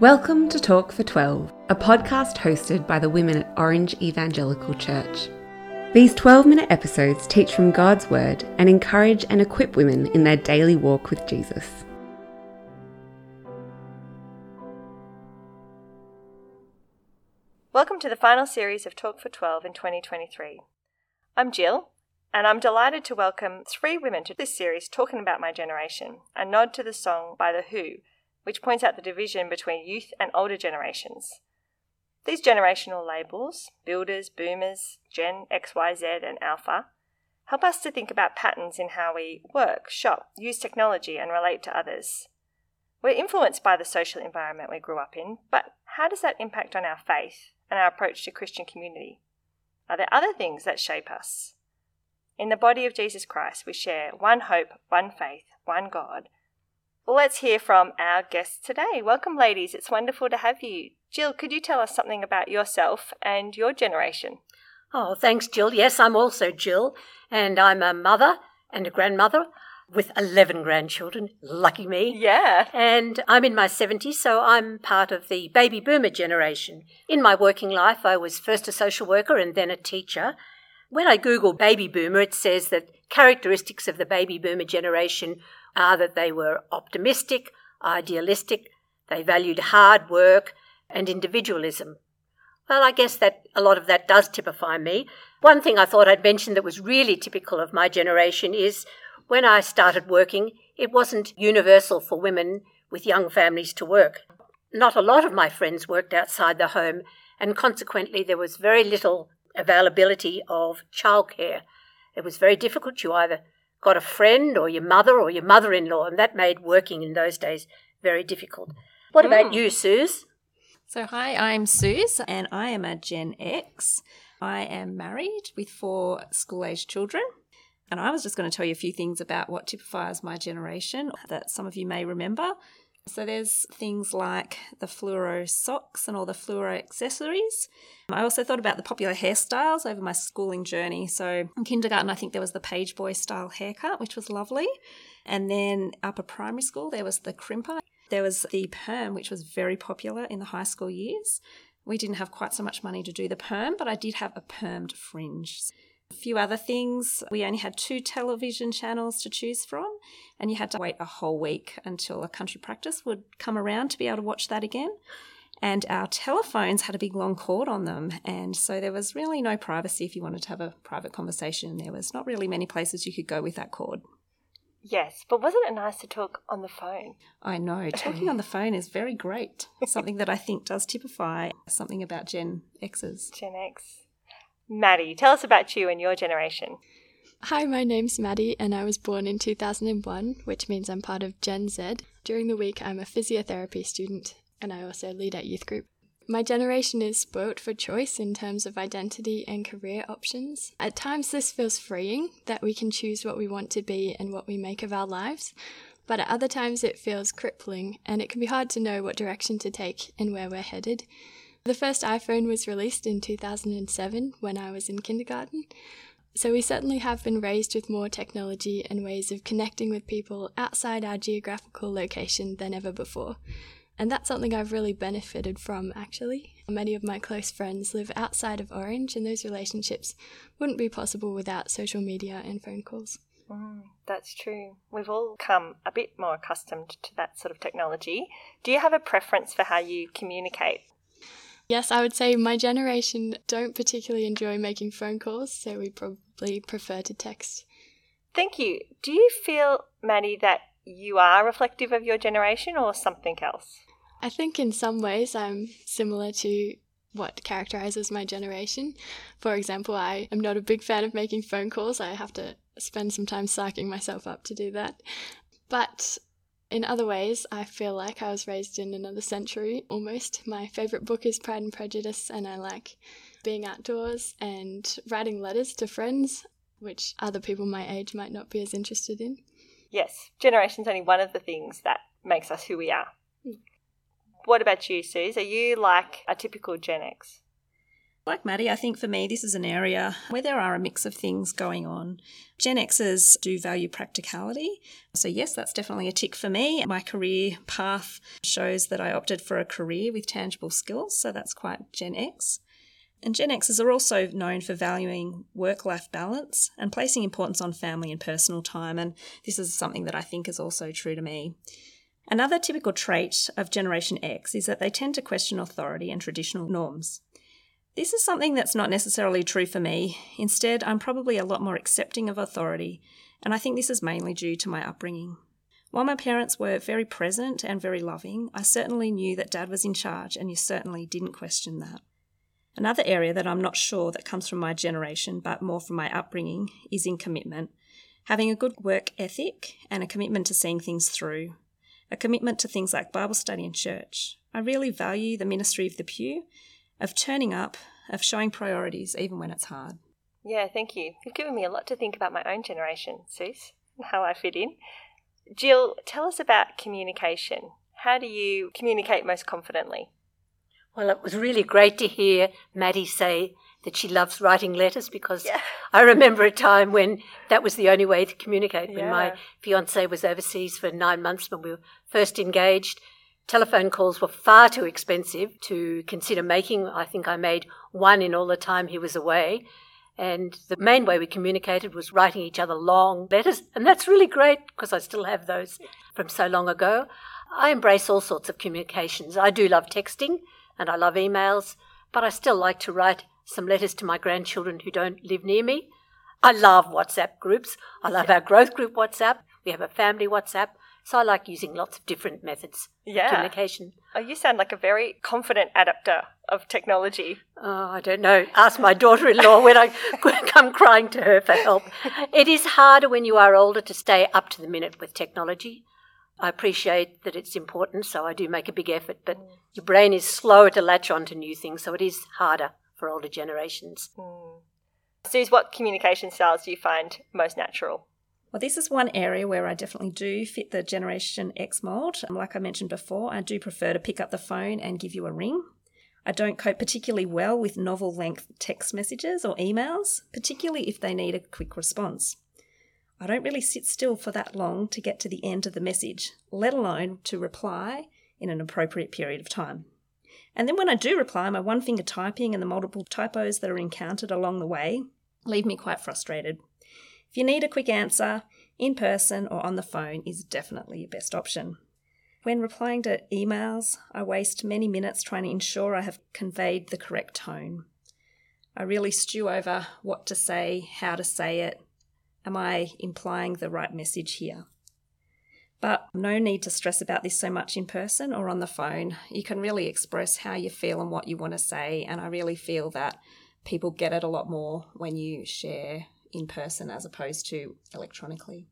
Welcome to Talk for 12, a podcast hosted by the women at Orange Evangelical Church. These 12 minute episodes teach from God's Word and encourage and equip women in their daily walk with Jesus. Welcome to the final series of Talk for 12 in 2023. I'm Jill, and I'm delighted to welcome three women to this series talking about my generation, a nod to the song by The Who, which points out the division between youth and older generations. These generational labels, builders, boomers, Gen, XYZ, and Alpha, help us to think about patterns in how we work, shop, use technology, and relate to others. We're influenced by the social environment we grew up in, but how does that impact on our faith and our approach to Christian community? Are there other things that shape us? In the body of Jesus Christ, we share one hope, one faith, one God, well, let's hear from our guests today. Welcome, ladies. It's wonderful to have you. Jill, could you tell us something about yourself and your generation? Oh, thanks, Jill. Yes, I'm also Jill, and I'm a mother and a grandmother with 11 grandchildren. Lucky me. Yeah. And I'm in my 70s, so I'm part of the baby boomer generation. In my working life, I was first a social worker and then a teacher. When I Google baby boomer, it says that characteristics of the baby boomer generation are that they were optimistic, idealistic, they valued hard work and individualism. Well, I guess that a lot of that does typify me. One thing I thought I'd mention that was really typical of my generation is when I started working, it wasn't universal for women with young families to work. Not a lot of my friends worked outside the home, and consequently, there was very little availability of childcare. It was very difficult. You either got a friend or your mother or your mother in law, and that made working in those days very difficult. What about mm. you, Suz? So, hi, I'm Suz, and I am a Gen X. I am married with four school aged children. And I was just going to tell you a few things about what typifies my generation that some of you may remember. So there's things like the fluoro socks and all the fluoro accessories. Um, I also thought about the popular hairstyles over my schooling journey. So in kindergarten, I think there was the page boy style haircut, which was lovely. And then upper primary school, there was the crimper. There was the perm, which was very popular in the high school years. We didn't have quite so much money to do the perm, but I did have a permed fringe. A few other things. We only had two television channels to choose from, and you had to wait a whole week until a country practice would come around to be able to watch that again. And our telephones had a big long cord on them, and so there was really no privacy if you wanted to have a private conversation. There was not really many places you could go with that cord. Yes, but wasn't it nice to talk on the phone? I know. Talking on the phone is very great. something that I think does typify something about Gen X's. Gen X. Madi, tell us about you and your generation. Hi, my name's Madi, and I was born in 2001, which means I'm part of Gen Z. During the week, I'm a physiotherapy student, and I also lead at youth group. My generation is spoilt for choice in terms of identity and career options. At times, this feels freeing that we can choose what we want to be and what we make of our lives, but at other times, it feels crippling, and it can be hard to know what direction to take and where we're headed. The first iPhone was released in 2007 when I was in kindergarten. So we certainly have been raised with more technology and ways of connecting with people outside our geographical location than ever before. And that's something I've really benefited from, actually. Many of my close friends live outside of Orange, and those relationships wouldn't be possible without social media and phone calls. Mm, that's true. We've all come a bit more accustomed to that sort of technology. Do you have a preference for how you communicate? Yes, I would say my generation don't particularly enjoy making phone calls, so we probably prefer to text. Thank you. Do you feel, Madi, that you are reflective of your generation or something else? I think in some ways I'm similar to what characterizes my generation. For example, I am not a big fan of making phone calls. I have to spend some time psyching myself up to do that. But in other ways, I feel like I was raised in another century almost. My favourite book is Pride and Prejudice, and I like being outdoors and writing letters to friends, which other people my age might not be as interested in. Yes, generation's only one of the things that makes us who we are. Mm. What about you, Suz? Are you like a typical Gen X? Like Madi, I think for me, this is an area where there are a mix of things going on. Gen Xers do value practicality. So, yes, that's definitely a tick for me. My career path shows that I opted for a career with tangible skills. So, that's quite Gen X. And Gen Xers are also known for valuing work life balance and placing importance on family and personal time. And this is something that I think is also true to me. Another typical trait of Generation X is that they tend to question authority and traditional norms. This is something that's not necessarily true for me. Instead, I'm probably a lot more accepting of authority, and I think this is mainly due to my upbringing. While my parents were very present and very loving, I certainly knew that dad was in charge, and you certainly didn't question that. Another area that I'm not sure that comes from my generation, but more from my upbringing, is in commitment. Having a good work ethic and a commitment to seeing things through, a commitment to things like Bible study and church. I really value the ministry of the pew of turning up, of showing priorities even when it's hard. Yeah, thank you. You've given me a lot to think about my own generation, Suz, and how I fit in. Jill, tell us about communication. How do you communicate most confidently? Well, it was really great to hear Madi say that she loves writing letters because Yeah. I remember a time when that was the only way to communicate. When Yeah. my fiance was overseas for nine months when we were first engaged, telephone calls were far too expensive to consider making. I think I made one in all the time he was away. And the main way we communicated was writing each other long letters. And that's really great because I still have those from so long ago. I embrace all sorts of communications. I do love texting and I love emails, but I still like to write some letters to my grandchildren who don't live near me. I love WhatsApp groups. I love our growth group WhatsApp. We have a family WhatsApp. So I like using lots of different methods of Yeah. communication. Oh, you sound like a very confident adapter of technology. Oh, I don't know. Ask my daughter in law when I come crying to her for help. It is harder when you are older to stay up to the minute with technology. I appreciate that it's important, so I do make a big effort, but your brain is slower to latch on to new things, so it is harder for older generations. Hmm. Suz, what communication styles do you find most natural? Well, this is one area where I definitely do fit the Generation X mold. Um, like I mentioned before, I do prefer to pick up the phone and give you a ring. I don't cope particularly well with novel length text messages or emails, particularly if they need a quick response. I don't really sit still for that long to get to the end of the message, let alone to reply in an appropriate period of time. And then when I do reply, my one finger typing and the multiple typos that are encountered along the way leave me quite frustrated. If you need a quick answer, in person or on the phone is definitely your best option. When replying to emails, I waste many minutes trying to ensure I have conveyed the correct tone. I really stew over what to say, how to say it. Am I implying the right message here? But no need to stress about this so much in person or on the phone. You can really express how you feel and what you want to say, and I really feel that people get it a lot more when you share in person as opposed to electronically.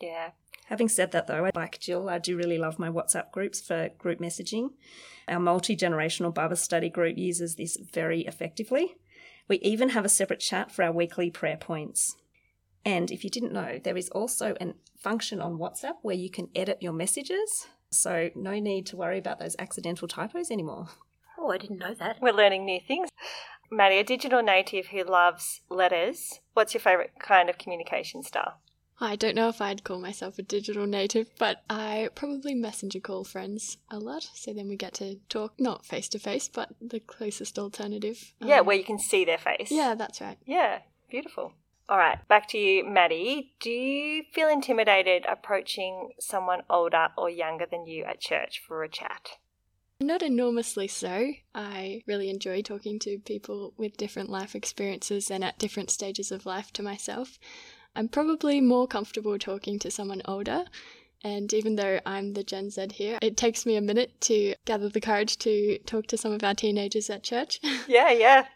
Yeah. Having said that, though, I like Jill, I do really love my WhatsApp groups for group messaging. Our multi generational Bible study group uses this very effectively. We even have a separate chat for our weekly prayer points. And if you didn't know, there is also a function on WhatsApp where you can edit your messages. So, no need to worry about those accidental typos anymore. Oh, I didn't know that. We're learning new things. Madi, a digital native who loves letters, what's your favourite kind of communication style? I don't know if I'd call myself a digital native, but I probably messenger call friends a lot. So then we get to talk, not face to face, but the closest alternative. Yeah, Um, where you can see their face. Yeah, that's right. Yeah, beautiful. All right, back to you, Madi. Do you feel intimidated approaching someone older or younger than you at church for a chat? Not enormously so. I really enjoy talking to people with different life experiences and at different stages of life to myself. I'm probably more comfortable talking to someone older. And even though I'm the Gen Z here, it takes me a minute to gather the courage to talk to some of our teenagers at church. Yeah, yeah.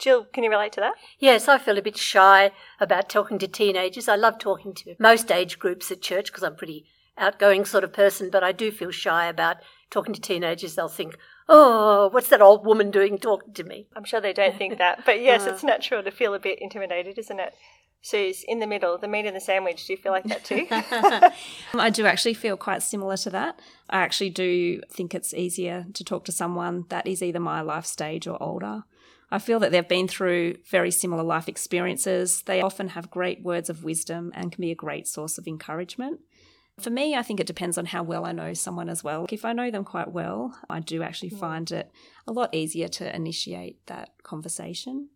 Jill, can you relate to that? Yes, I feel a bit shy about talking to teenagers. I love talking to most age groups at church because I'm pretty outgoing sort of person, but I do feel shy about talking to teenagers. They'll think, oh, what's that old woman doing talking to me? I'm sure they don't think that, but yes, uh. it's natural to feel a bit intimidated, isn't it? Suz, in the middle, the meat and the sandwich, do you feel like that too? I do actually feel quite similar to that. I actually do think it's easier to talk to someone that is either my life stage or older. I feel that they've been through very similar life experiences. They often have great words of wisdom and can be a great source of encouragement. For me, I think it depends on how well I know someone as well. If I know them quite well, I do actually Mm. find it a lot easier to initiate that conversation.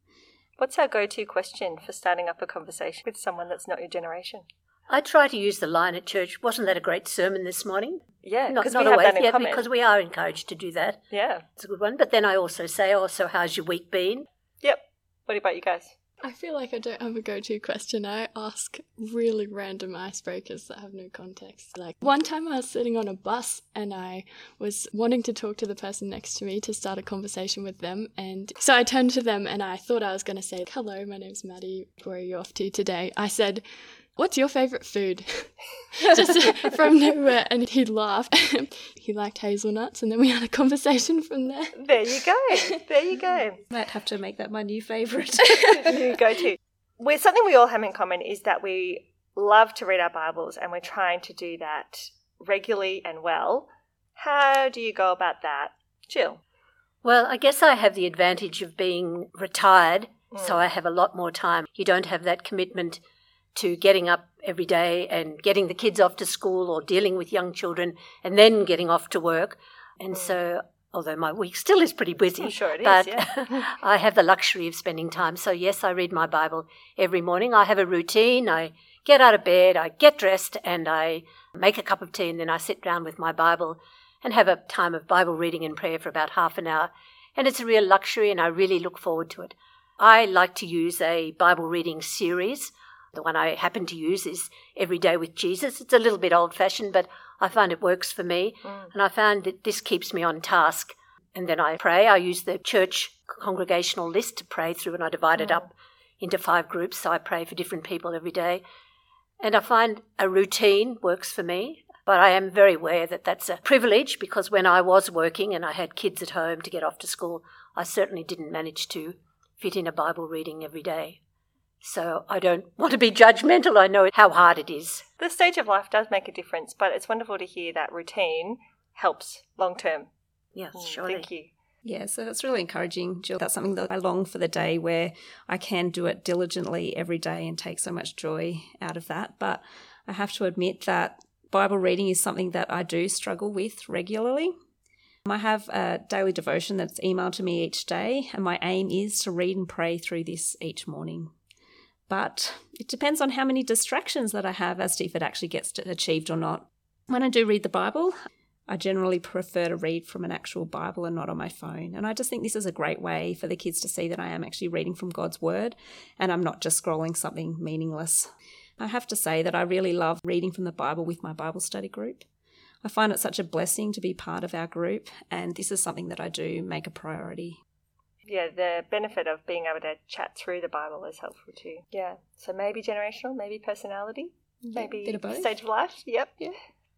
What's our go to question for starting up a conversation with someone that's not your generation? I try to use the line at church, wasn't that a great sermon this morning? Yeah, Not, because not we have always, that in yeah, common. because we are encouraged to do that. yeah. It's a good one. But then I also say, oh, so how's your week been? Yep. What about you guys? I feel like I don't have a go to question. I ask really random icebreakers that have no context. Like one time I was sitting on a bus and I was wanting to talk to the person next to me to start a conversation with them. And so I turned to them and I thought I was going to say, Hello, my name's Madi. Where are you off to today? I said, What's your favourite food? Just from nowhere. And he laughed. he liked hazelnuts. And then we had a conversation from there. There you go. There you go. Might have to make that my new favourite. New go to. We're, something we all have in common is that we love to read our Bibles and we're trying to do that regularly and well. How do you go about that? Jill. Well, I guess I have the advantage of being retired, so Mm. I have a lot more time. You don't have that commitment to getting up every day and getting the kids off to school or dealing with young children and then getting off to work. And so, although my week still is pretty busy, I'm Mm. sure it is, but yeah. I have the luxury of spending time. So, yes, I read my Bible every morning. I have a routine. I get out of bed, I get dressed, and I make a cup of tea, and then I sit down with my Bible and have a time of Bible reading and prayer for about half an hour. And it's a real luxury, and I really look forward to it. I like to use a Bible reading series. The one I happen to use is Every Day with Jesus. It's a little bit old fashioned, but I find it works for me. Mm. And I found that this keeps me on task. And then I pray. I use the church congregational list to pray through, and I divide it mm. up into five groups. So I pray for different people every day. And I find a routine works for me. But I am very aware that that's a privilege because when I was working and I had kids at home to get off to school, I certainly didn't manage to fit in a Bible reading every day. So I don't want to be judgmental. I know how hard it is. The stage of life does make a difference, but it's wonderful to hear that routine helps long term. Yes, Mm, surely. Thank you. Yeah, so that's really encouraging, Jill. That's something that I long for the day where I can do it diligently every day and take so much joy out of that. But I have to admit that Bible reading is something that I do struggle with regularly. I have a daily devotion that's emailed to me each day, and my aim is to read and pray through this each morning. But it depends on how many distractions that I have as to if it actually gets achieved or not. When I do read the Bible, I generally prefer to read from an actual Bible and not on my phone. And I just think this is a great way for the kids to see that I am actually reading from God's Word and I'm not just scrolling something meaningless. I have to say that I really love reading from the Bible with my Bible study group. I find it such a blessing to be part of our group, and this is something that I do make a priority. Yeah, the benefit of being able to chat through the Bible is helpful too. Yeah. So maybe generational, maybe personality, maybe bit of both. stage of life. Yep. Yeah.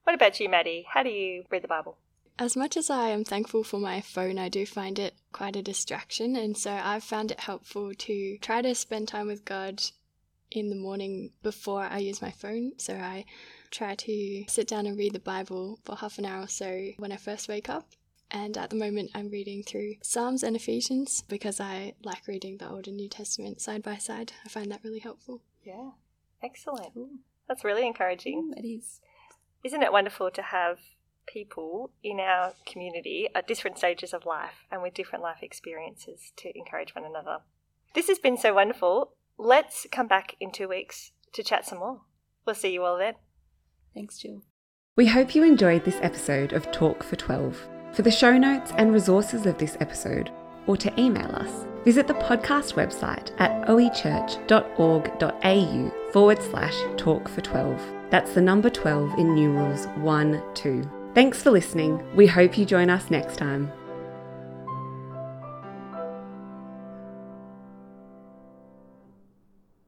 What about you, Madi? How do you read the Bible? As much as I am thankful for my phone, I do find it quite a distraction. And so I've found it helpful to try to spend time with God in the morning before I use my phone. So I try to sit down and read the Bible for half an hour or so when I first wake up. And at the moment, I'm reading through Psalms and Ephesians because I like reading the Old and New Testament side by side. I find that really helpful. Yeah. Excellent. That's really encouraging. It is. Isn't it wonderful to have people in our community at different stages of life and with different life experiences to encourage one another? This has been so wonderful. Let's come back in two weeks to chat some more. We'll see you all then. Thanks, Jill. We hope you enjoyed this episode of Talk for 12. For the show notes and resources of this episode, or to email us, visit the podcast website at oechurch.org.au forward slash talk for 12. That's the number 12 in numerals 1 2. Thanks for listening. We hope you join us next time.